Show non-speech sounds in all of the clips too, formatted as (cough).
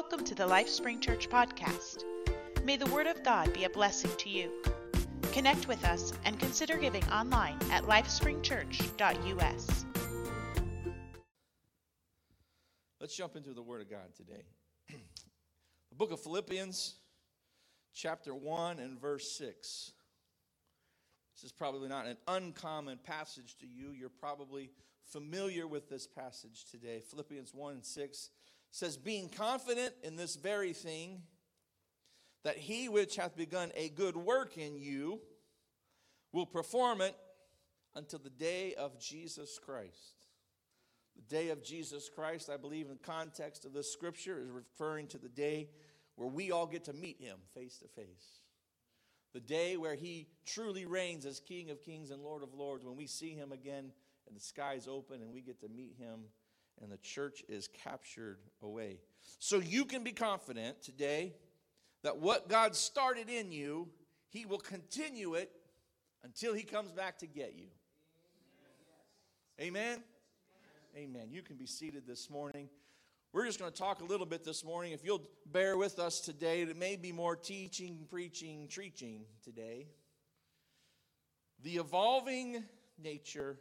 Welcome to the Life Spring Church podcast. May the Word of God be a blessing to you. Connect with us and consider giving online at lifespringchurch.us. Let's jump into the Word of God today. (clears throat) the book of Philippians, chapter 1 and verse 6. This is probably not an uncommon passage to you. You're probably familiar with this passage today. Philippians 1 and 6 says, Being confident in this very thing, that he which hath begun a good work in you will perform it until the day of Jesus Christ. The day of Jesus Christ, I believe, in the context of this scripture, is referring to the day where we all get to meet him face to face. The day where he truly reigns as King of kings and Lord of lords, when we see him again and the skies open and we get to meet him and the church is captured away. So you can be confident today that what God started in you, he will continue it until he comes back to get you. Amen. Amen. You can be seated this morning. We're just going to talk a little bit this morning. If you'll bear with us today, it may be more teaching, preaching, preaching today. The evolving nature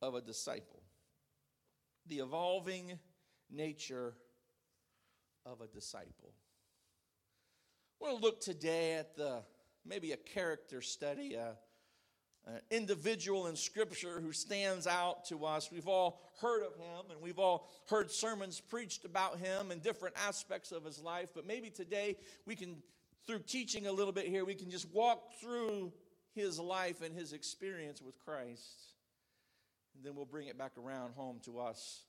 of a disciple. The evolving nature of a disciple. We'll look today at the maybe a character study, a, an individual in Scripture who stands out to us. We've all heard of him and we've all heard sermons preached about him and different aspects of his life. But maybe today we can, through teaching a little bit here, we can just walk through his life and his experience with Christ and then we'll bring it back around home to us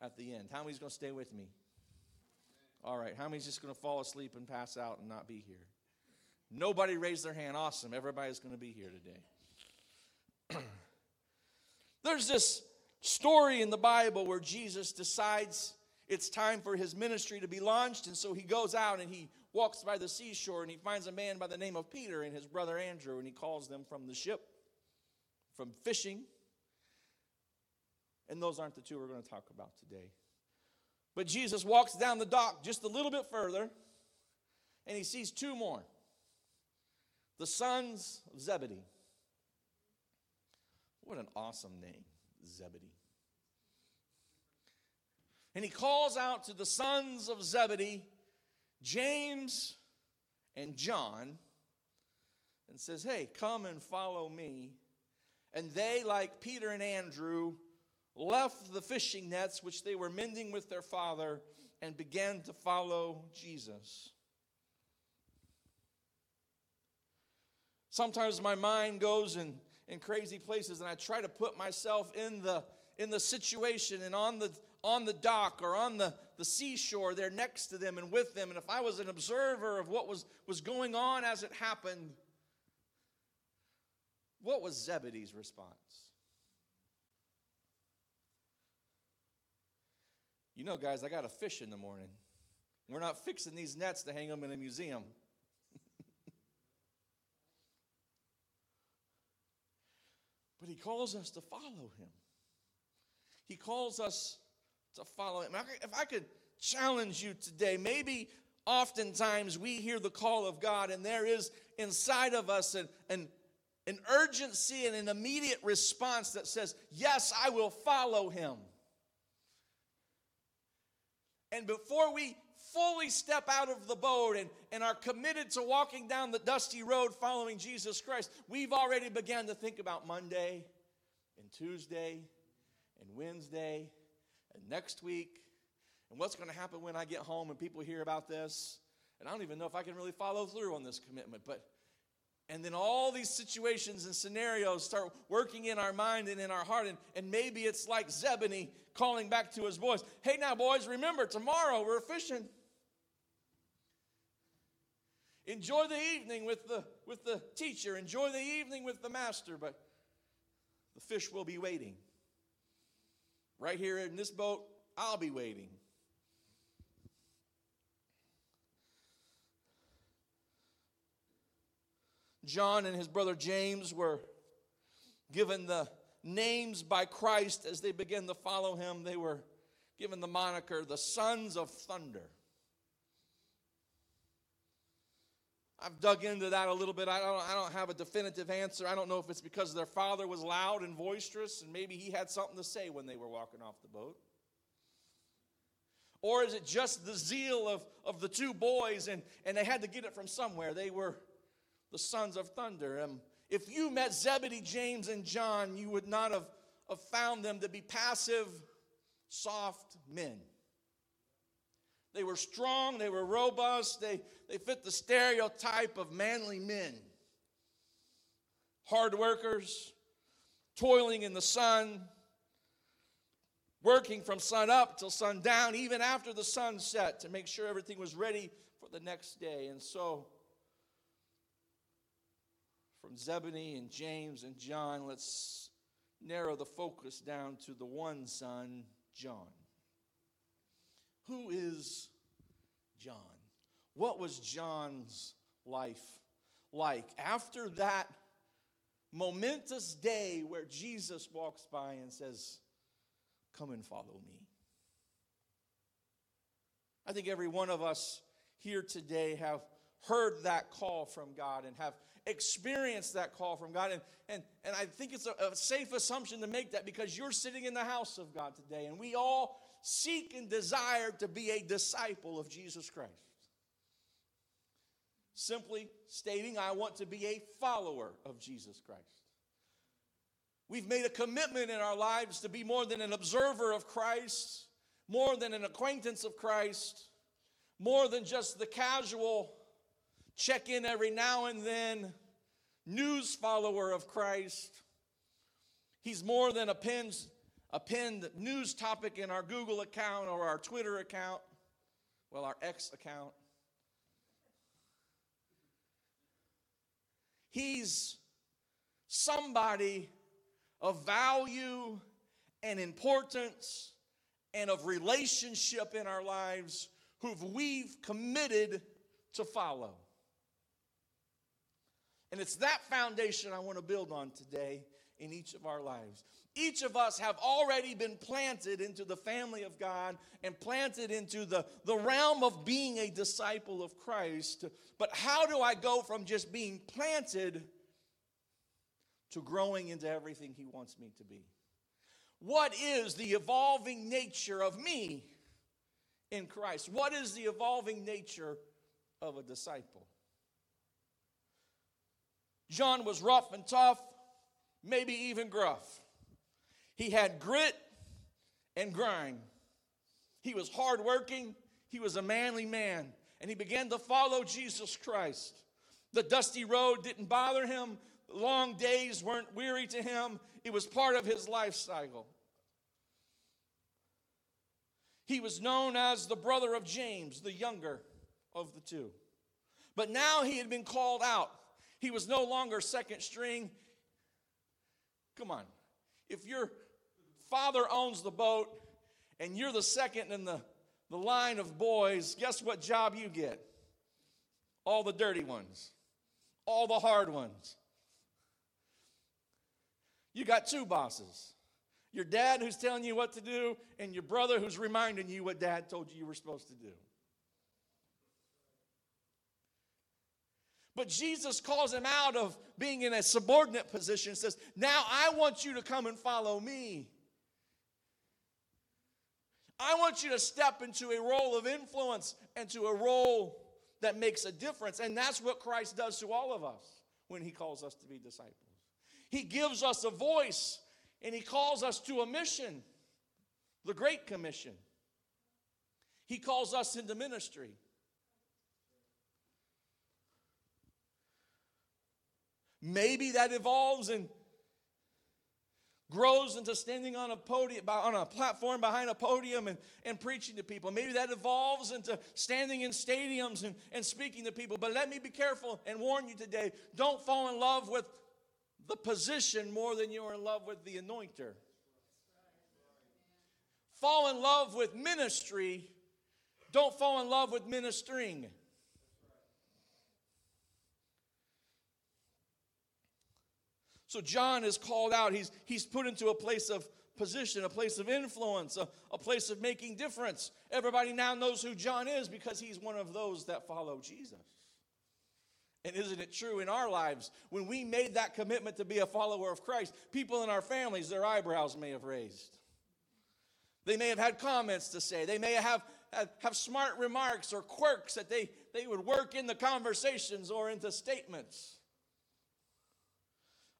at the end. How many's going to stay with me? All right. How many's just going to fall asleep and pass out and not be here? Nobody raised their hand. Awesome. Everybody's going to be here today. (clears throat) There's this story in the Bible where Jesus decides it's time for his ministry to be launched, and so he goes out and he walks by the seashore and he finds a man by the name of Peter and his brother Andrew, and he calls them from the ship, from fishing. And those aren't the two we're going to talk about today. But Jesus walks down the dock just a little bit further and he sees two more the sons of Zebedee. What an awesome name, Zebedee. And he calls out to the sons of Zebedee, James and John, and says, Hey, come and follow me. And they, like Peter and Andrew, left the fishing nets which they were mending with their father and began to follow Jesus. Sometimes my mind goes in, in crazy places and I try to put myself in the in the situation and on the on the dock or on the, the seashore there next to them and with them. And if I was an observer of what was, was going on as it happened, what was Zebedee's response? You know, guys, I got to fish in the morning. We're not fixing these nets to hang them in a museum. (laughs) but he calls us to follow him. He calls us to follow him. If I could challenge you today, maybe oftentimes we hear the call of God, and there is inside of us an, an, an urgency and an immediate response that says, Yes, I will follow him. And before we fully step out of the boat and, and are committed to walking down the dusty road following Jesus Christ, we've already begun to think about Monday and Tuesday and Wednesday and next week and what's going to happen when I get home and people hear about this. And I don't even know if I can really follow through on this commitment, but and then all these situations and scenarios start working in our mind and in our heart. And, and maybe it's like Zebedee calling back to his boys Hey, now, boys, remember, tomorrow we're fishing. Enjoy the evening with the, with the teacher, enjoy the evening with the master, but the fish will be waiting. Right here in this boat, I'll be waiting. John and his brother James were given the names by Christ as they began to follow him. They were given the moniker the sons of thunder. I've dug into that a little bit. I don't, I don't have a definitive answer. I don't know if it's because their father was loud and boisterous and maybe he had something to say when they were walking off the boat. Or is it just the zeal of, of the two boys and, and they had to get it from somewhere? They were the sons of thunder. And if you met Zebedee, James, and John, you would not have, have found them to be passive, soft men. They were strong, they were robust, they, they fit the stereotype of manly men. Hard workers, toiling in the sun, working from sun up till sun down, even after the sun set, to make sure everything was ready for the next day. And so, from Zebedee and James and John, let's narrow the focus down to the one son, John. Who is John? What was John's life like? After that momentous day where Jesus walks by and says, Come and follow me. I think every one of us here today have heard that call from God and have experienced that call from God. And, and, and I think it's a, a safe assumption to make that because you're sitting in the house of God today. And we all seek and desire to be a disciple of Jesus Christ. Simply stating, I want to be a follower of Jesus Christ. We've made a commitment in our lives to be more than an observer of Christ, more than an acquaintance of Christ, more than just the casual check in every now and then news follower of Christ. He's more than a pinned, a pinned news topic in our Google account or our Twitter account, well, our X account. He's somebody of value and importance and of relationship in our lives who we've committed to follow. And it's that foundation I want to build on today in each of our lives. Each of us have already been planted into the family of God and planted into the, the realm of being a disciple of Christ. But how do I go from just being planted to growing into everything He wants me to be? What is the evolving nature of me in Christ? What is the evolving nature of a disciple? John was rough and tough, maybe even gruff. He had grit and grind. He was hardworking. He was a manly man. And he began to follow Jesus Christ. The dusty road didn't bother him. Long days weren't weary to him. It was part of his life cycle. He was known as the brother of James, the younger of the two. But now he had been called out. He was no longer second string. Come on. If your father owns the boat and you're the second in the, the line of boys, guess what job you get? All the dirty ones, all the hard ones. You got two bosses your dad who's telling you what to do, and your brother who's reminding you what dad told you you were supposed to do. But Jesus calls him out of being in a subordinate position and says, Now I want you to come and follow me. I want you to step into a role of influence and to a role that makes a difference. And that's what Christ does to all of us when he calls us to be disciples. He gives us a voice and he calls us to a mission, the Great Commission. He calls us into ministry. Maybe that evolves and grows into standing on a podium on a platform behind a podium and, and preaching to people. Maybe that evolves into standing in stadiums and, and speaking to people. But let me be careful and warn you today. Don't fall in love with the position more than you're in love with the anointer. Fall in love with ministry. Don't fall in love with ministering So John is called out. He's, he's put into a place of position, a place of influence, a, a place of making difference. Everybody now knows who John is because he's one of those that follow Jesus. And isn't it true in our lives? When we made that commitment to be a follower of Christ, people in our families, their eyebrows may have raised. They may have had comments to say. They may have, have, have smart remarks or quirks that they, they would work in the conversations or into statements.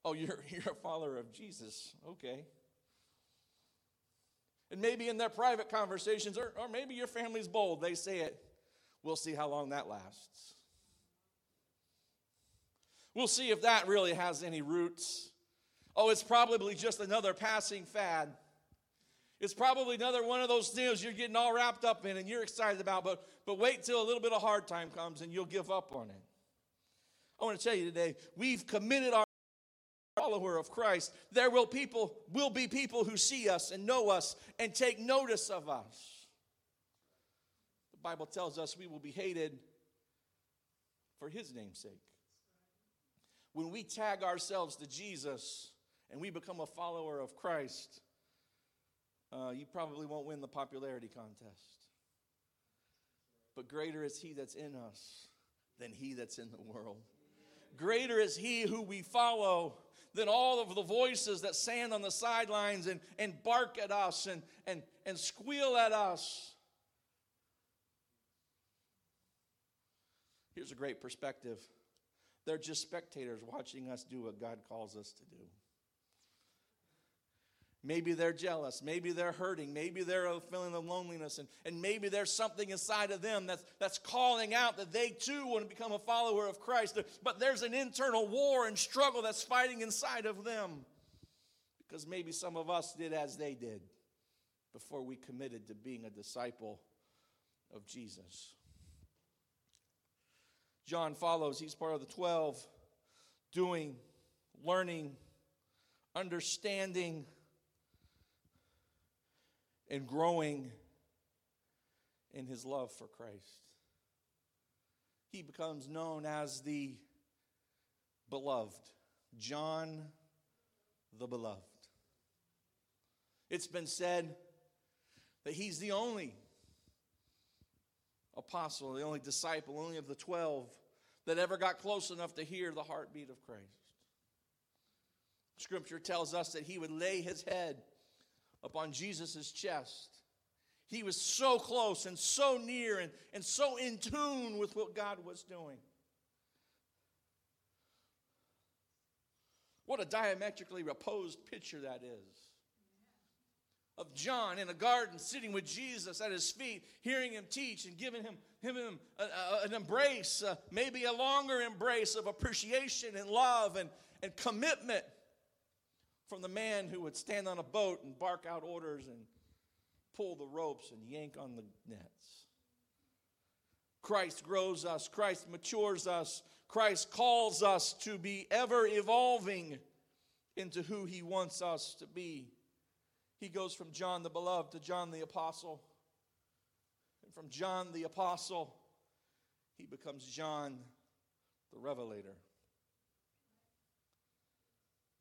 Oh, you're, (laughs) you're a follower of Jesus. Okay. And maybe in their private conversations, or, or maybe your family's bold, they say it. We'll see how long that lasts. We'll see if that really has any roots. Oh, it's probably just another passing fad. It's probably another one of those deals you're getting all wrapped up in and you're excited about, but, but wait till a little bit of hard time comes and you'll give up on it. I want to tell you today, we've committed our follower of Christ, there will people will be people who see us and know us and take notice of us. The Bible tells us we will be hated for his name's sake. When we tag ourselves to Jesus and we become a follower of Christ, uh, you probably won't win the popularity contest. But greater is he that's in us than he that's in the world. Greater is he who we follow than all of the voices that stand on the sidelines and, and bark at us and, and, and squeal at us. Here's a great perspective they're just spectators watching us do what God calls us to do. Maybe they're jealous. Maybe they're hurting. Maybe they're feeling the loneliness. And, and maybe there's something inside of them that's, that's calling out that they too want to become a follower of Christ. But there's an internal war and struggle that's fighting inside of them. Because maybe some of us did as they did before we committed to being a disciple of Jesus. John follows, he's part of the 12, doing, learning, understanding and growing in his love for Christ. He becomes known as the beloved, John the beloved. It's been said that he's the only apostle, the only disciple, only of the 12 that ever got close enough to hear the heartbeat of Christ. Scripture tells us that he would lay his head upon Jesus' chest. He was so close and so near and, and so in tune with what God was doing. What a diametrically opposed picture that is. Of John in a garden sitting with Jesus at his feet, hearing him teach and giving him, giving him a, a, an embrace, maybe a longer embrace of appreciation and love and, and commitment from the man who would stand on a boat and bark out orders and pull the ropes and yank on the nets. Christ grows us, Christ matures us, Christ calls us to be ever evolving into who he wants us to be. He goes from John the beloved to John the apostle. And from John the apostle, he becomes John the revelator.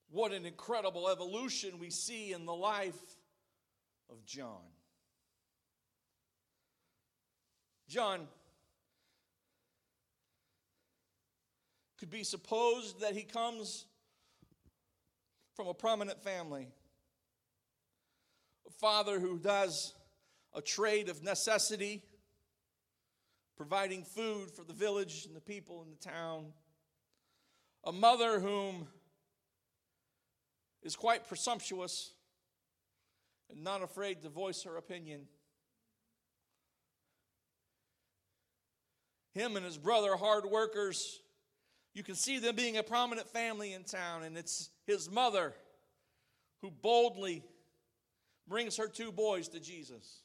What an incredible evolution we see in the life of John. John could be supposed that he comes from a prominent family. A father who does a trade of necessity, providing food for the village and the people in the town. A mother whom is quite presumptuous and not afraid to voice her opinion. Him and his brother, hard workers, you can see them being a prominent family in town, and it's his mother who boldly brings her two boys to Jesus.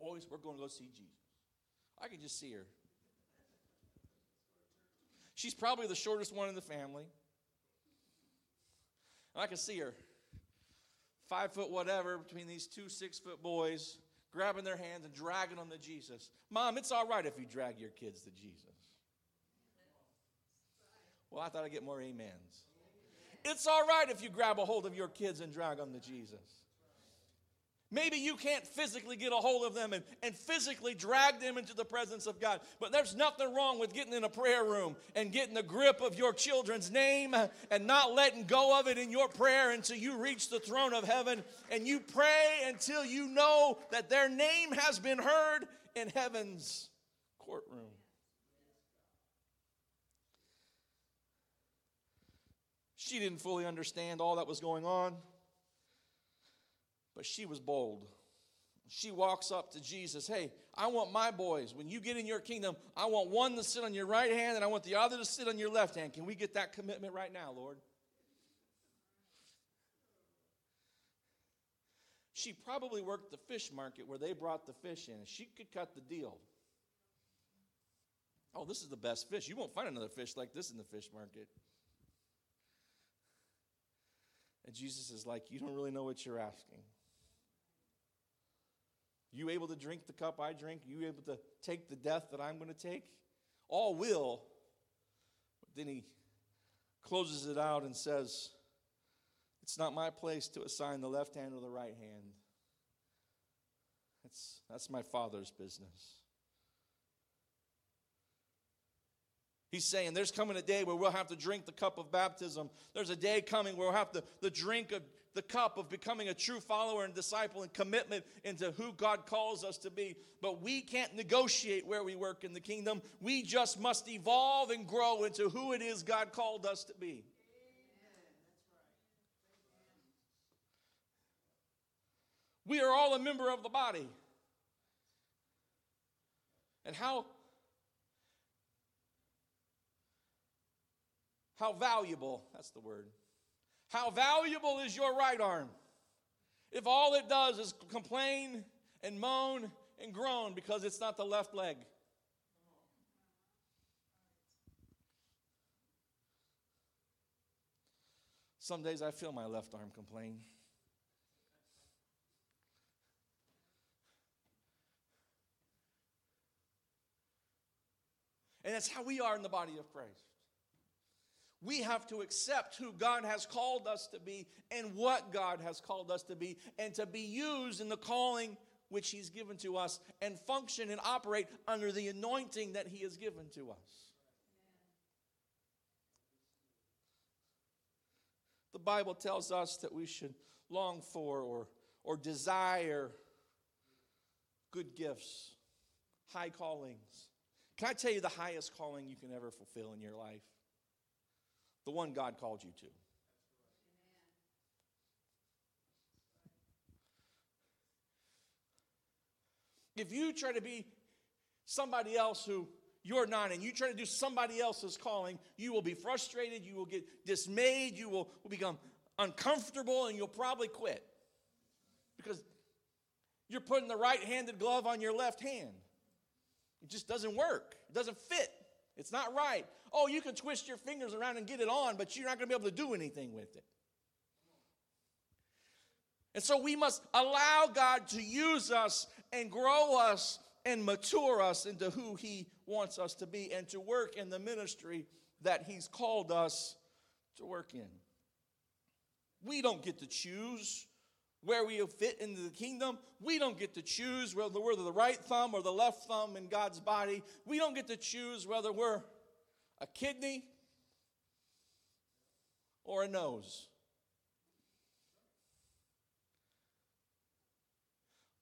Boys, we're going to go see Jesus. I can just see her. She's probably the shortest one in the family. And I can see her, five foot whatever, between these two six foot boys, grabbing their hands and dragging them to Jesus. Mom, it's all right if you drag your kids to Jesus. Well, I thought I'd get more amens. It's all right if you grab a hold of your kids and drag them to Jesus. Maybe you can't physically get a hold of them and, and physically drag them into the presence of God. But there's nothing wrong with getting in a prayer room and getting the grip of your children's name and not letting go of it in your prayer until you reach the throne of heaven and you pray until you know that their name has been heard in heaven's courtroom. She didn't fully understand all that was going on. But she was bold. She walks up to Jesus. Hey, I want my boys, when you get in your kingdom, I want one to sit on your right hand and I want the other to sit on your left hand. Can we get that commitment right now, Lord? She probably worked the fish market where they brought the fish in. She could cut the deal. Oh, this is the best fish. You won't find another fish like this in the fish market. And Jesus is like, You don't really know what you're asking. You able to drink the cup I drink? You able to take the death that I'm going to take? All will. But then he closes it out and says, It's not my place to assign the left hand or the right hand. That's, that's my Father's business. He's saying there's coming a day where we'll have to drink the cup of baptism. There's a day coming where we'll have to the drink of the cup of becoming a true follower and disciple and commitment into who God calls us to be. But we can't negotiate where we work in the kingdom. We just must evolve and grow into who it is God called us to be. We are all a member of the body. And how How valuable, that's the word. How valuable is your right arm if all it does is complain and moan and groan because it's not the left leg? Some days I feel my left arm complain. And that's how we are in the body of Christ. We have to accept who God has called us to be and what God has called us to be, and to be used in the calling which He's given to us, and function and operate under the anointing that He has given to us. The Bible tells us that we should long for or, or desire good gifts, high callings. Can I tell you the highest calling you can ever fulfill in your life? The one God called you to. If you try to be somebody else who you're not, and you try to do somebody else's calling, you will be frustrated, you will get dismayed, you will, will become uncomfortable, and you'll probably quit. Because you're putting the right handed glove on your left hand. It just doesn't work, it doesn't fit. It's not right. Oh, you can twist your fingers around and get it on, but you're not going to be able to do anything with it. And so we must allow God to use us and grow us and mature us into who He wants us to be and to work in the ministry that He's called us to work in. We don't get to choose where we fit into the kingdom. We don't get to choose whether we're the right thumb or the left thumb in God's body. We don't get to choose whether we're a kidney or a nose.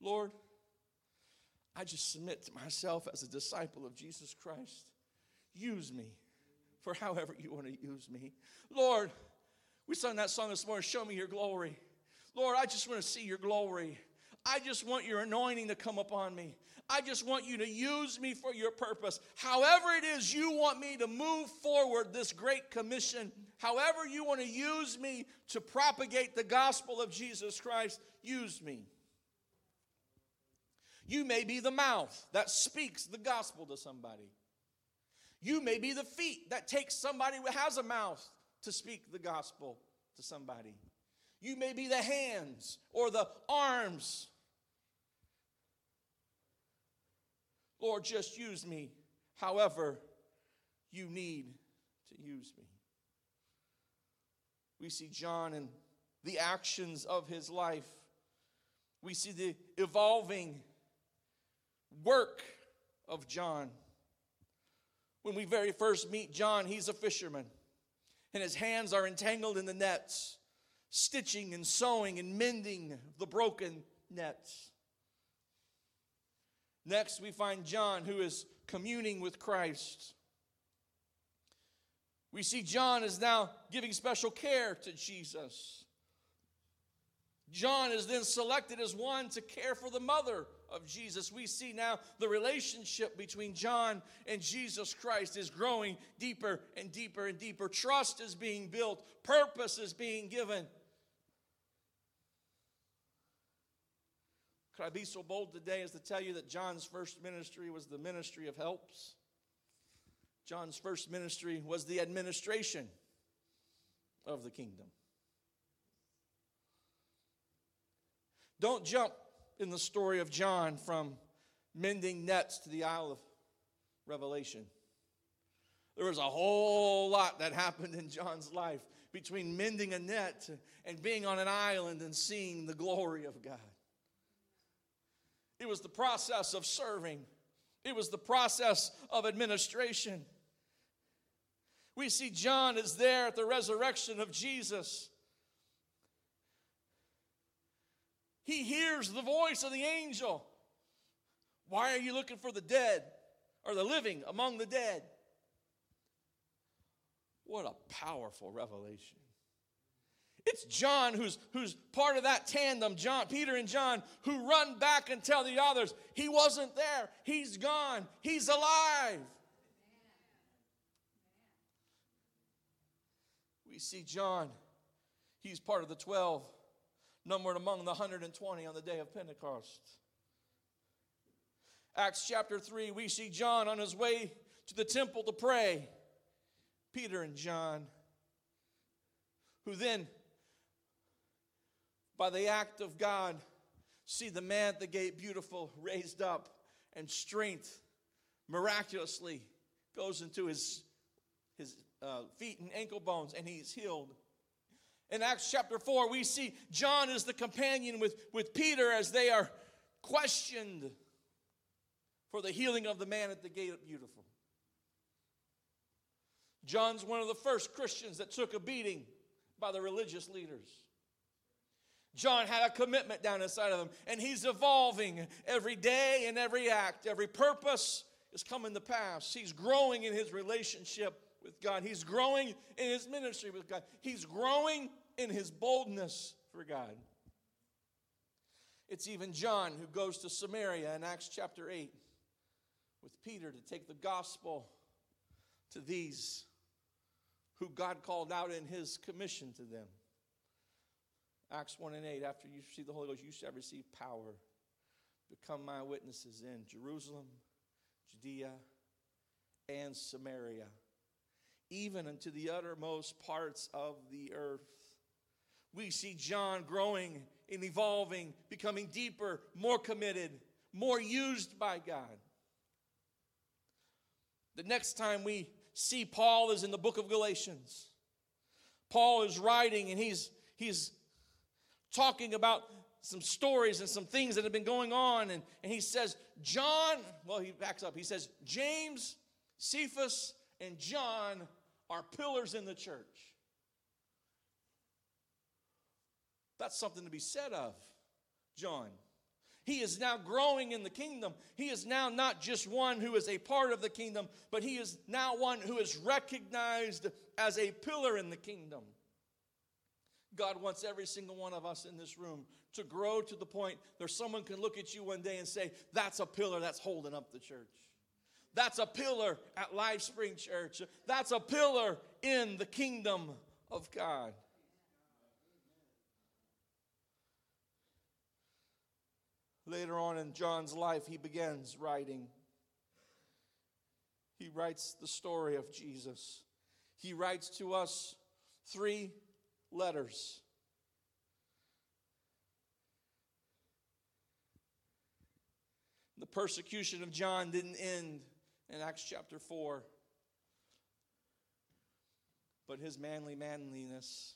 Lord, I just submit to myself as a disciple of Jesus Christ. Use me for however you want to use me. Lord, we sung that song this morning, Show Me Your Glory. Lord, I just want to see your glory. I just want your anointing to come upon me. I just want you to use me for your purpose. However, it is you want me to move forward this great commission, however, you want to use me to propagate the gospel of Jesus Christ, use me. You may be the mouth that speaks the gospel to somebody. You may be the feet that takes somebody who has a mouth to speak the gospel to somebody. You may be the hands or the arms. Lord, just use me however you need to use me. We see John and the actions of his life. We see the evolving work of John. When we very first meet John, he's a fisherman, and his hands are entangled in the nets, stitching and sewing and mending the broken nets. Next, we find John who is communing with Christ. We see John is now giving special care to Jesus. John is then selected as one to care for the mother of Jesus. We see now the relationship between John and Jesus Christ is growing deeper and deeper and deeper. Trust is being built, purpose is being given. Could I be so bold today as to tell you that John's first ministry was the ministry of helps? John's first ministry was the administration of the kingdom. Don't jump in the story of John from mending nets to the Isle of Revelation. There was a whole lot that happened in John's life between mending a net and being on an island and seeing the glory of God. It was the process of serving, it was the process of administration. We see John is there at the resurrection of Jesus. He hears the voice of the angel. Why are you looking for the dead or the living among the dead? What a powerful revelation. It's John who's, who's part of that tandem, John, Peter and John, who run back and tell the others, he wasn't there, he's gone, he's alive. We see John, he's part of the 12 numbered among the 120 on the day of Pentecost. Acts chapter 3, we see John on his way to the temple to pray. Peter and John, who then, by the act of God, see the man at the gate beautiful raised up and strength miraculously goes into his, his uh, feet and ankle bones and he's healed in Acts chapter 4, we see John is the companion with, with Peter as they are questioned for the healing of the man at the gate Beautiful. John's one of the first Christians that took a beating by the religious leaders. John had a commitment down inside of him, and he's evolving every day and every act. Every purpose is coming to pass. He's growing in his relationship with God. He's growing in his ministry with God. He's growing in his boldness for God. It's even John who goes to Samaria in Acts chapter 8 with Peter to take the gospel to these who God called out in his commission to them. Acts 1 and 8, after you receive the Holy Ghost, you shall receive power. Become my witnesses in Jerusalem, Judea, and Samaria, even unto the uttermost parts of the earth we see John growing and evolving, becoming deeper, more committed, more used by God. The next time we see Paul is in the book of Galatians. Paul is writing and he's he's talking about some stories and some things that have been going on. And, and he says, John, well, he backs up. He says, James, Cephas, and John are pillars in the church. That's something to be said of John. He is now growing in the kingdom. He is now not just one who is a part of the kingdom, but he is now one who is recognized as a pillar in the kingdom. God wants every single one of us in this room to grow to the point that someone can look at you one day and say, That's a pillar that's holding up the church. That's a pillar at Life Spring Church. That's a pillar in the kingdom of God. Later on in John's life, he begins writing. He writes the story of Jesus. He writes to us three letters. The persecution of John didn't end in Acts chapter 4, but his manly manliness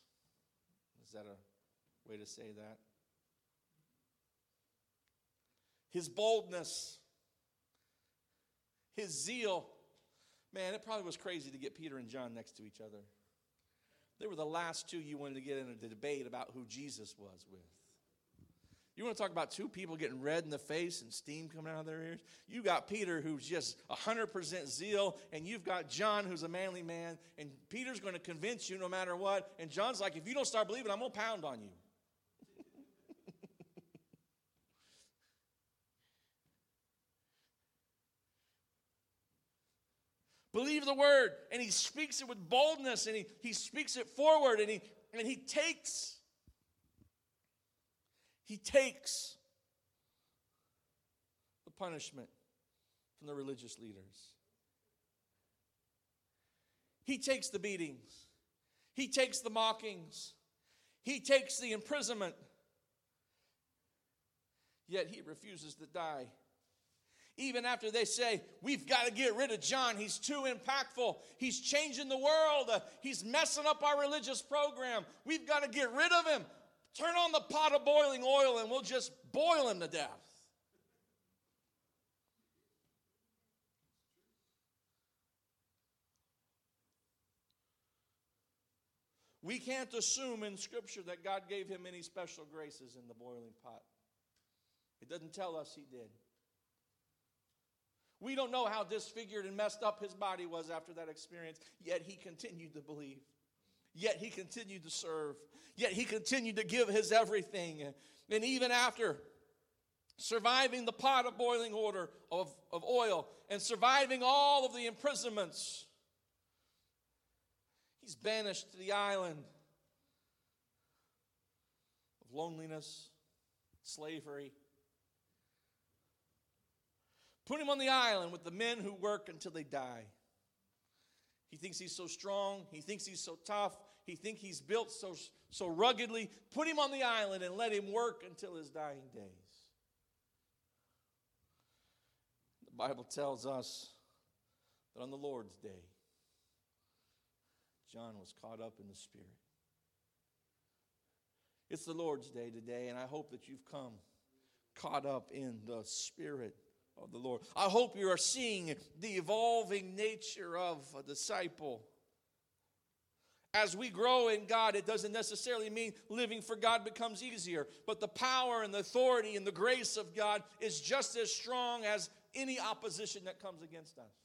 is that a way to say that? his boldness, his zeal. Man, it probably was crazy to get Peter and John next to each other. They were the last two you wanted to get in a debate about who Jesus was with. You want to talk about two people getting red in the face and steam coming out of their ears? You got Peter, who's just 100% zeal, and you've got John, who's a manly man, and Peter's going to convince you no matter what. And John's like, if you don't start believing, I'm going to pound on you. Believe the word. And he speaks it with boldness and he, he speaks it forward and he, and he takes he takes the punishment from the religious leaders. He takes the beatings. He takes the mockings. He takes the imprisonment. Yet he refuses to die. Even after they say, We've got to get rid of John. He's too impactful. He's changing the world. Uh, he's messing up our religious program. We've got to get rid of him. Turn on the pot of boiling oil and we'll just boil him to death. We can't assume in Scripture that God gave him any special graces in the boiling pot. It doesn't tell us he did. We don't know how disfigured and messed up his body was after that experience, yet he continued to believe. Yet he continued to serve. Yet he continued to give his everything. And even after surviving the pot of boiling order of, of oil and surviving all of the imprisonments, he's banished to the island of loneliness, slavery. Put him on the island with the men who work until they die. He thinks he's so strong. He thinks he's so tough. He thinks he's built so, so ruggedly. Put him on the island and let him work until his dying days. The Bible tells us that on the Lord's day, John was caught up in the Spirit. It's the Lord's day today, and I hope that you've come caught up in the Spirit of the Lord. I hope you are seeing the evolving nature of a disciple. As we grow in God, it doesn't necessarily mean living for God becomes easier, but the power and the authority and the grace of God is just as strong as any opposition that comes against us.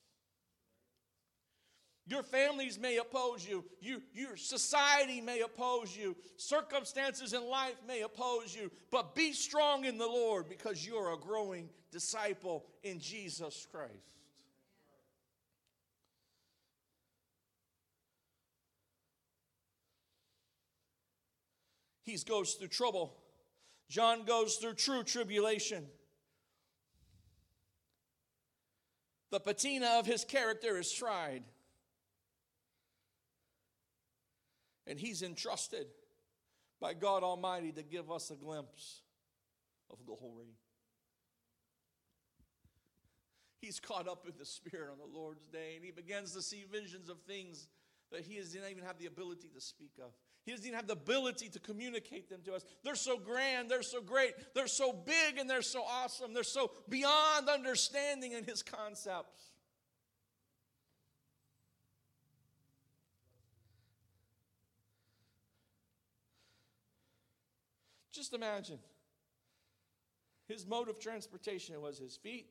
Your families may oppose you. you. Your society may oppose you. Circumstances in life may oppose you. But be strong in the Lord because you're a growing disciple in Jesus Christ. He goes through trouble. John goes through true tribulation. The patina of his character is tried. And he's entrusted by God Almighty to give us a glimpse of glory. He's caught up in the Spirit on the Lord's day, and he begins to see visions of things that he doesn't even have the ability to speak of. He doesn't even have the ability to communicate them to us. They're so grand, they're so great, they're so big, and they're so awesome. They're so beyond understanding in his concepts. Just imagine his mode of transportation was his feet,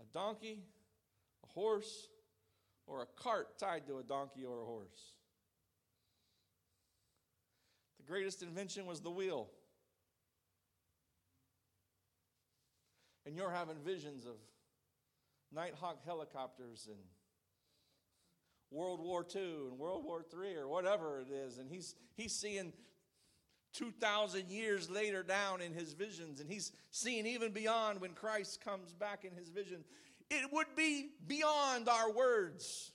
a donkey, a horse, or a cart tied to a donkey or a horse. The greatest invention was the wheel. And you're having visions of Nighthawk helicopters and World War II and World War III or whatever it is. And he's, he's seeing 2,000 years later down in his visions, and he's seeing even beyond when Christ comes back in his vision. It would be beyond our words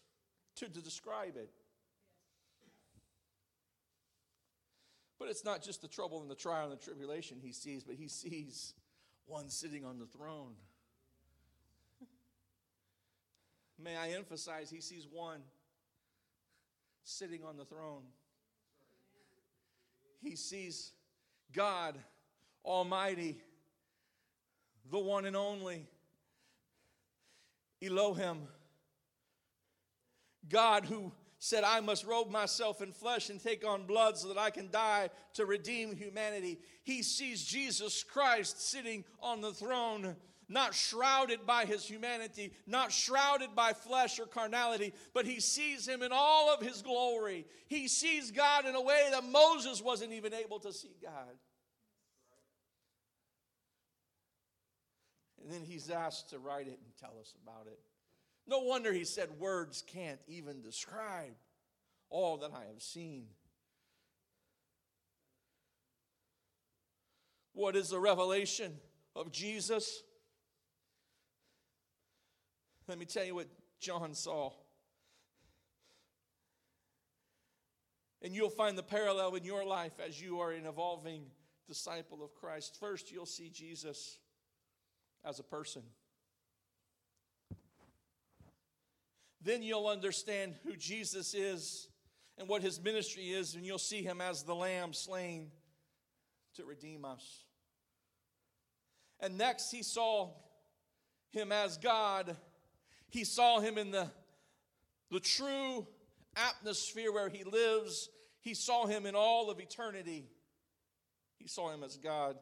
to, to describe it. But it's not just the trouble and the trial and the tribulation he sees, but he sees one sitting on the throne. May I emphasize, he sees one sitting on the throne he sees God Almighty, the one and only Elohim. God who said, I must robe myself in flesh and take on blood so that I can die to redeem humanity. He sees Jesus Christ sitting on the throne, not shrouded by his humanity, not shrouded by flesh or carnality, but he sees him in all of his glory. He sees God in a way that Moses wasn't even able to see God. And then he's asked to write it and tell us about it. No wonder he said, Words can't even describe all that I have seen. What is the revelation of Jesus? Let me tell you what John saw. And you'll find the parallel in your life as you are an evolving disciple of Christ. First, you'll see Jesus as a person. Then you'll understand who Jesus is and what his ministry is, and you'll see him as the lamb slain to redeem us. And next, he saw him as God. He saw him in the, the true atmosphere where he lives. He saw him in all of eternity. He saw him as God.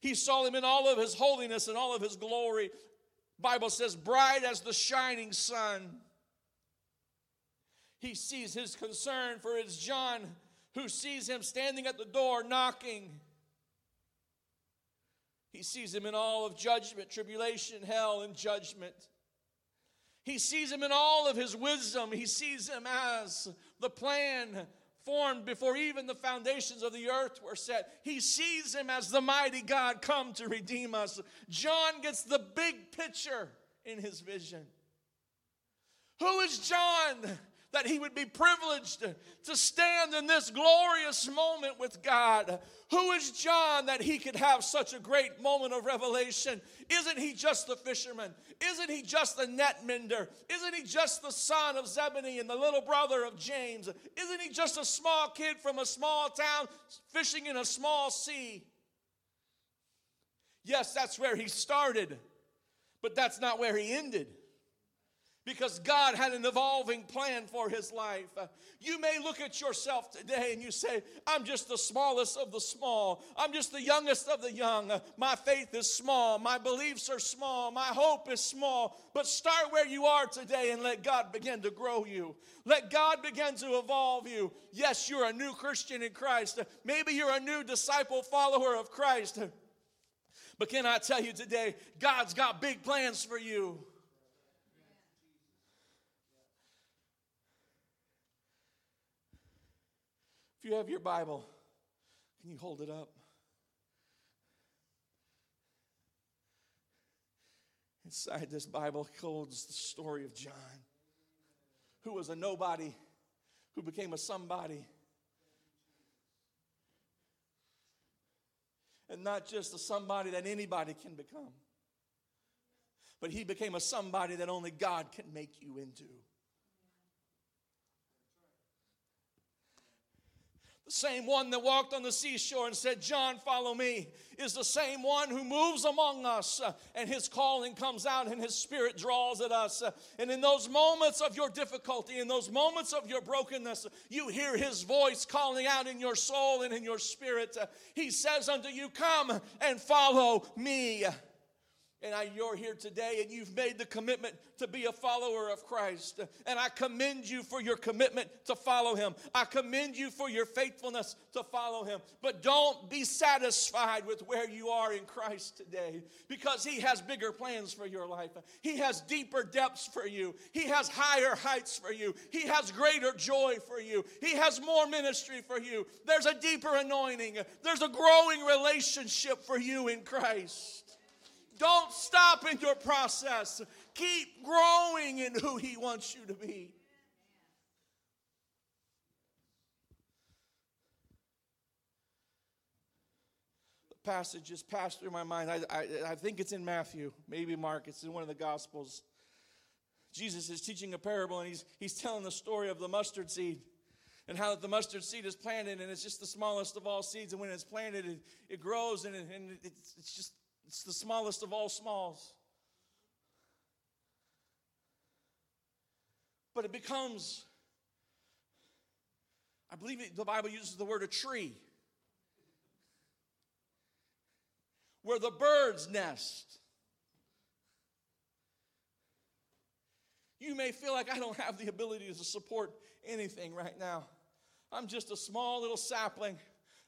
He saw him in all of his holiness and all of his glory. Bible says, bright as the shining sun. He sees his concern for his John, who sees him standing at the door knocking. He sees him in all of judgment, tribulation, hell, and judgment. He sees him in all of his wisdom. He sees him as the plan formed before even the foundations of the earth were set. He sees him as the mighty God come to redeem us. John gets the big picture in his vision. Who is John? That he would be privileged to stand in this glorious moment with God. Who is John that he could have such a great moment of revelation? Isn't he just the fisherman? Isn't he just the net mender? Isn't he just the son of Zebedee and the little brother of James? Isn't he just a small kid from a small town fishing in a small sea? Yes, that's where he started, but that's not where he ended because God had an evolving plan for his life. You may look at yourself today and you say, I'm just the smallest of the small. I'm just the youngest of the young. My faith is small. My beliefs are small. My hope is small. But start where you are today and let God begin to grow you. Let God begin to evolve you. Yes, you're a new Christian in Christ. Maybe you're a new disciple, follower of Christ. But can I tell you today, God's got big plans for you. If you have your Bible, can you hold it up? Inside this Bible holds the story of John, who was a nobody, who became a somebody. And not just a somebody that anybody can become, but he became a somebody that only God can make you into. The same one that walked on the seashore and said, John, follow me, is the same one who moves among us. Uh, and his calling comes out and his spirit draws at us. Uh, and in those moments of your difficulty, in those moments of your brokenness, you hear his voice calling out in your soul and in your spirit. Uh, he says unto you, Come and follow me and I, you're here today and you've made the commitment to be a follower of Christ. And I commend you for your commitment to follow him. I commend you for your faithfulness to follow him. But don't be satisfied with where you are in Christ today because he has bigger plans for your life. He has deeper depths for you. He has higher heights for you. He has greater joy for you. He has more ministry for you. There's a deeper anointing. There's a growing relationship for you in Christ. Don't stop in your process. Keep growing in who He wants you to be. The passage just passed through my mind. I, I, I think it's in Matthew, maybe Mark, it's in one of the Gospels. Jesus is teaching a parable and he's, he's telling the story of the mustard seed and how the mustard seed is planted and it's just the smallest of all seeds. And when it's planted, it, it grows and, it, and it's, it's just It's the smallest of all smalls. But it becomes, I believe the Bible uses the word a tree, where the birds nest. You may feel like I don't have the ability to support anything right now. I'm just a small little sapling.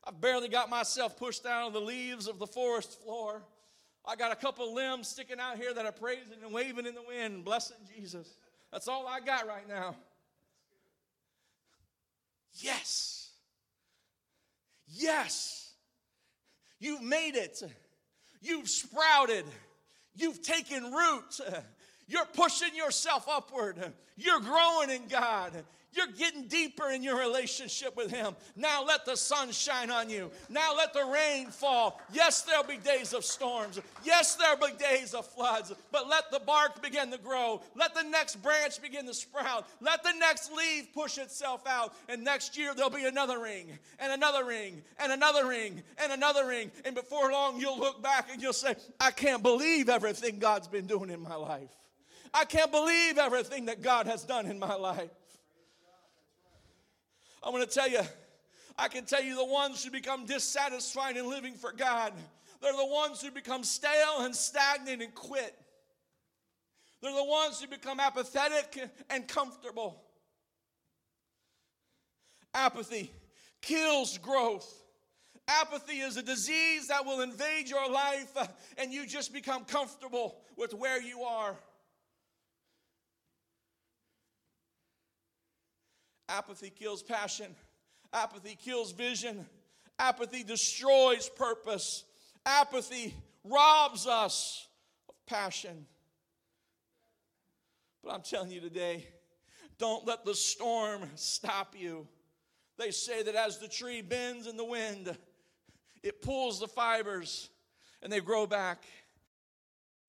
I've barely got myself pushed down on the leaves of the forest floor. I got a couple limbs sticking out here that are praising and waving in the wind, blessing Jesus. That's all I got right now. Yes. Yes. You've made it. You've sprouted. You've taken root. You're pushing yourself upward. You're growing in God. You're getting deeper in your relationship with Him. Now let the sun shine on you. Now let the rain fall. Yes, there'll be days of storms. Yes, there'll be days of floods. But let the bark begin to grow. Let the next branch begin to sprout. Let the next leaf push itself out. And next year there'll be another ring, and another ring, and another ring, and another ring. And before long you'll look back and you'll say, I can't believe everything God's been doing in my life. I can't believe everything that God has done in my life. I'm going to tell you, I can tell you the ones who become dissatisfied in living for God, they're the ones who become stale and stagnant and quit. They're the ones who become apathetic and comfortable. Apathy kills growth. Apathy is a disease that will invade your life uh, and you just become comfortable with where you are. Apathy kills passion. Apathy kills vision. Apathy destroys purpose. Apathy robs us of passion. But I'm telling you today, don't let the storm stop you. They say that as the tree bends in the wind, it pulls the fibers and they grow back.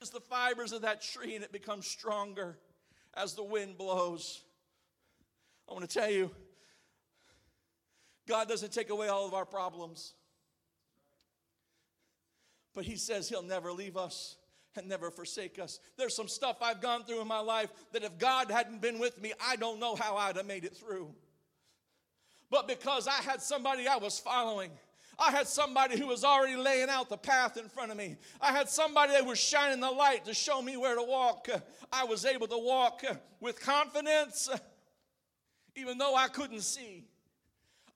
It's the fibers of that tree and it becomes stronger as the wind blows. I want to tell you, God doesn't take away all of our problems. But He says He'll never leave us and never forsake us. There's some stuff I've gone through in my life that if God hadn't been with me, I don't know how I'd have made it through. But because I had somebody I was following, I had somebody who was already laying out the path in front of me. I had somebody that was shining the light to show me where to walk. I was able to walk with confidence even though I couldn't see.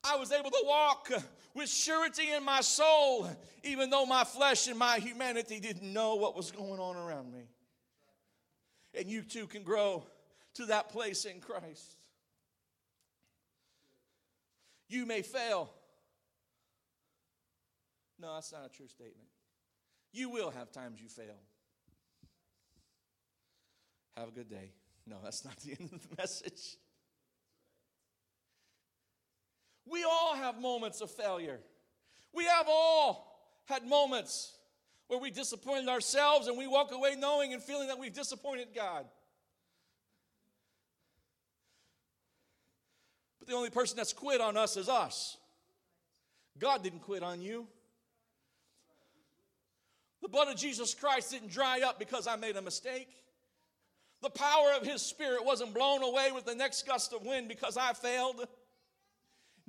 I was able to walk with surety in my soul, even though my flesh and my humanity didn't know what was going on around me. And you too can grow to that place in Christ. You may fail. No, that's not a true statement. You will have times you fail. Have a good day. No, that's not the end of the (laughs) message. We all have moments of failure. We have all had moments where we disappointed ourselves and we walk away knowing and feeling that we've disappointed God. But the only person that's quit on us is us. God didn't quit on you. The blood of Jesus Christ didn't dry up because I made a mistake. The power of His Spirit wasn't blown away with the next gust of wind because I failed.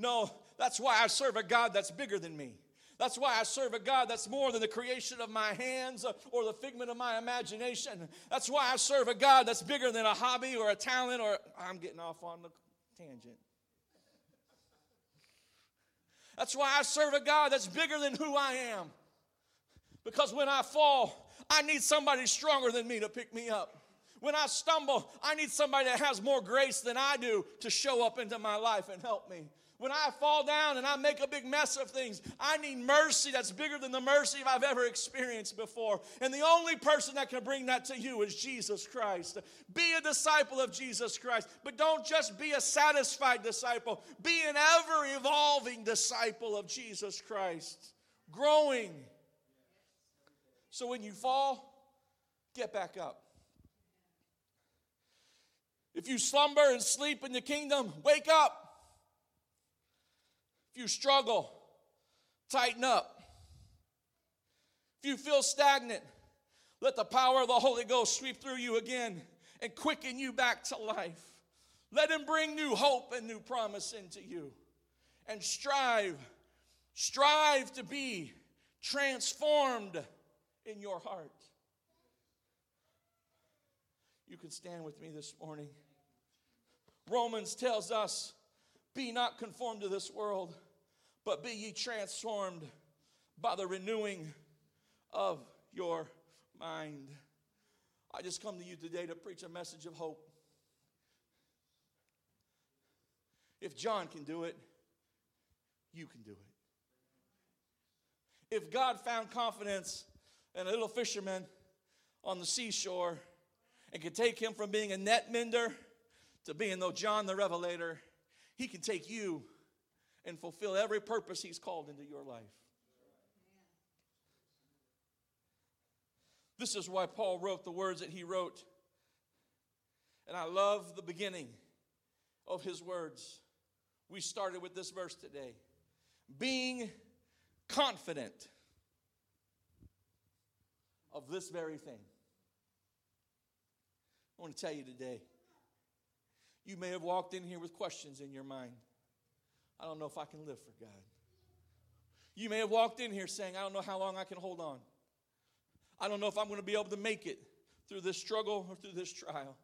No, that's why I serve a God that's bigger than me. That's why I serve a God that's more than the creation of my hands or the figment of my imagination. That's why I serve a God that's bigger than a hobby or a talent or I'm getting off on the tangent. That's why I serve a God that's bigger than who I am. Because when I fall, I need somebody stronger than me to pick me up. When I stumble, I need somebody that has more grace than I do to show up into my life and help me. When I fall down and I make a big mess of things, I need mercy that's bigger than the mercy I've ever experienced before. And the only person that can bring that to you is Jesus Christ. Be a disciple of Jesus Christ, but don't just be a satisfied disciple, be an ever evolving disciple of Jesus Christ, growing. So when you fall, get back up. If you slumber and sleep in the kingdom, wake up. If you struggle, tighten up. If you feel stagnant, let the power of the Holy Ghost sweep through you again and quicken you back to life. Let Him bring new hope and new promise into you. And strive, strive to be transformed in your heart. You can stand with me this morning. Romans tells us, Be not conformed to this world, but be ye transformed by the renewing of your mind. I just come to you today to preach a message of hope. If John can do it, you can do it. If God found confidence in a little fisherman on the seashore and could take him from being a net mender to being though John the Revelator, he can take you and fulfill every purpose he's called into your life. This is why Paul wrote the words that he wrote. And I love the beginning of his words. We started with this verse today. Being confident of this very thing. I want to tell you today. You may have walked in here with questions in your mind. I don't know if I can live for God. You may have walked in here saying, I don't know how long I can hold on. I don't know if I'm going to be able to make it through this struggle or through this trial.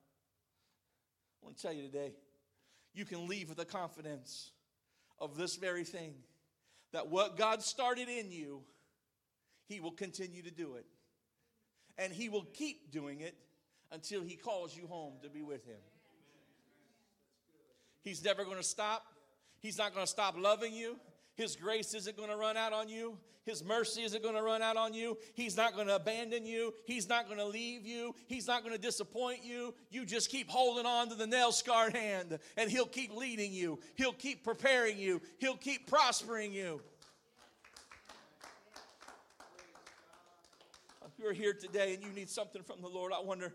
I want to tell you today, you can leave with the confidence of this very thing that what God started in you, He will continue to do it. And He will keep doing it until He calls you home to be with Him. He's never going to stop. He's not going to stop loving you. His grace isn't going to run out on you. His mercy isn't going to run out on you. He's not going to abandon you. He's not going to leave you. He's not going to disappoint you. You just keep holding on to the nail scarred hand, and He'll keep leading you. He'll keep preparing you. He'll keep prospering you. If you're here today and you need something from the Lord, I wonder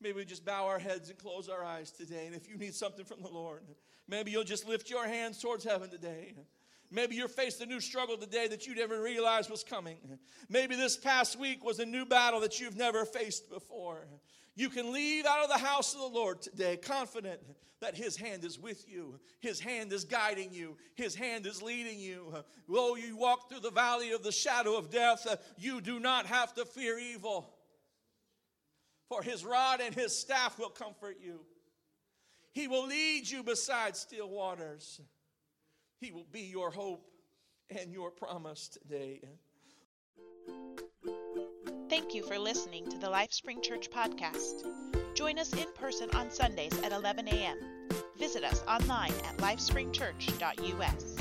maybe we just bow our heads and close our eyes today. And if you need something from the Lord, maybe you'll just lift your hands towards heaven today. Maybe you're faced a new struggle today that you never realized was coming. Maybe this past week was a new battle that you've never faced before. You can leave out of the house of the Lord today confident that His hand is with you, His hand is guiding you, His hand is leading you. Though you walk through the valley of the shadow of death, you do not have to fear evil, for His rod and His staff will comfort you. He will lead you beside still waters. He will be your hope and your promise today. Thank you for listening to the LifeSpring Church podcast. Join us in person on Sundays at 11 a.m. Visit us online at lifespringchurch.us.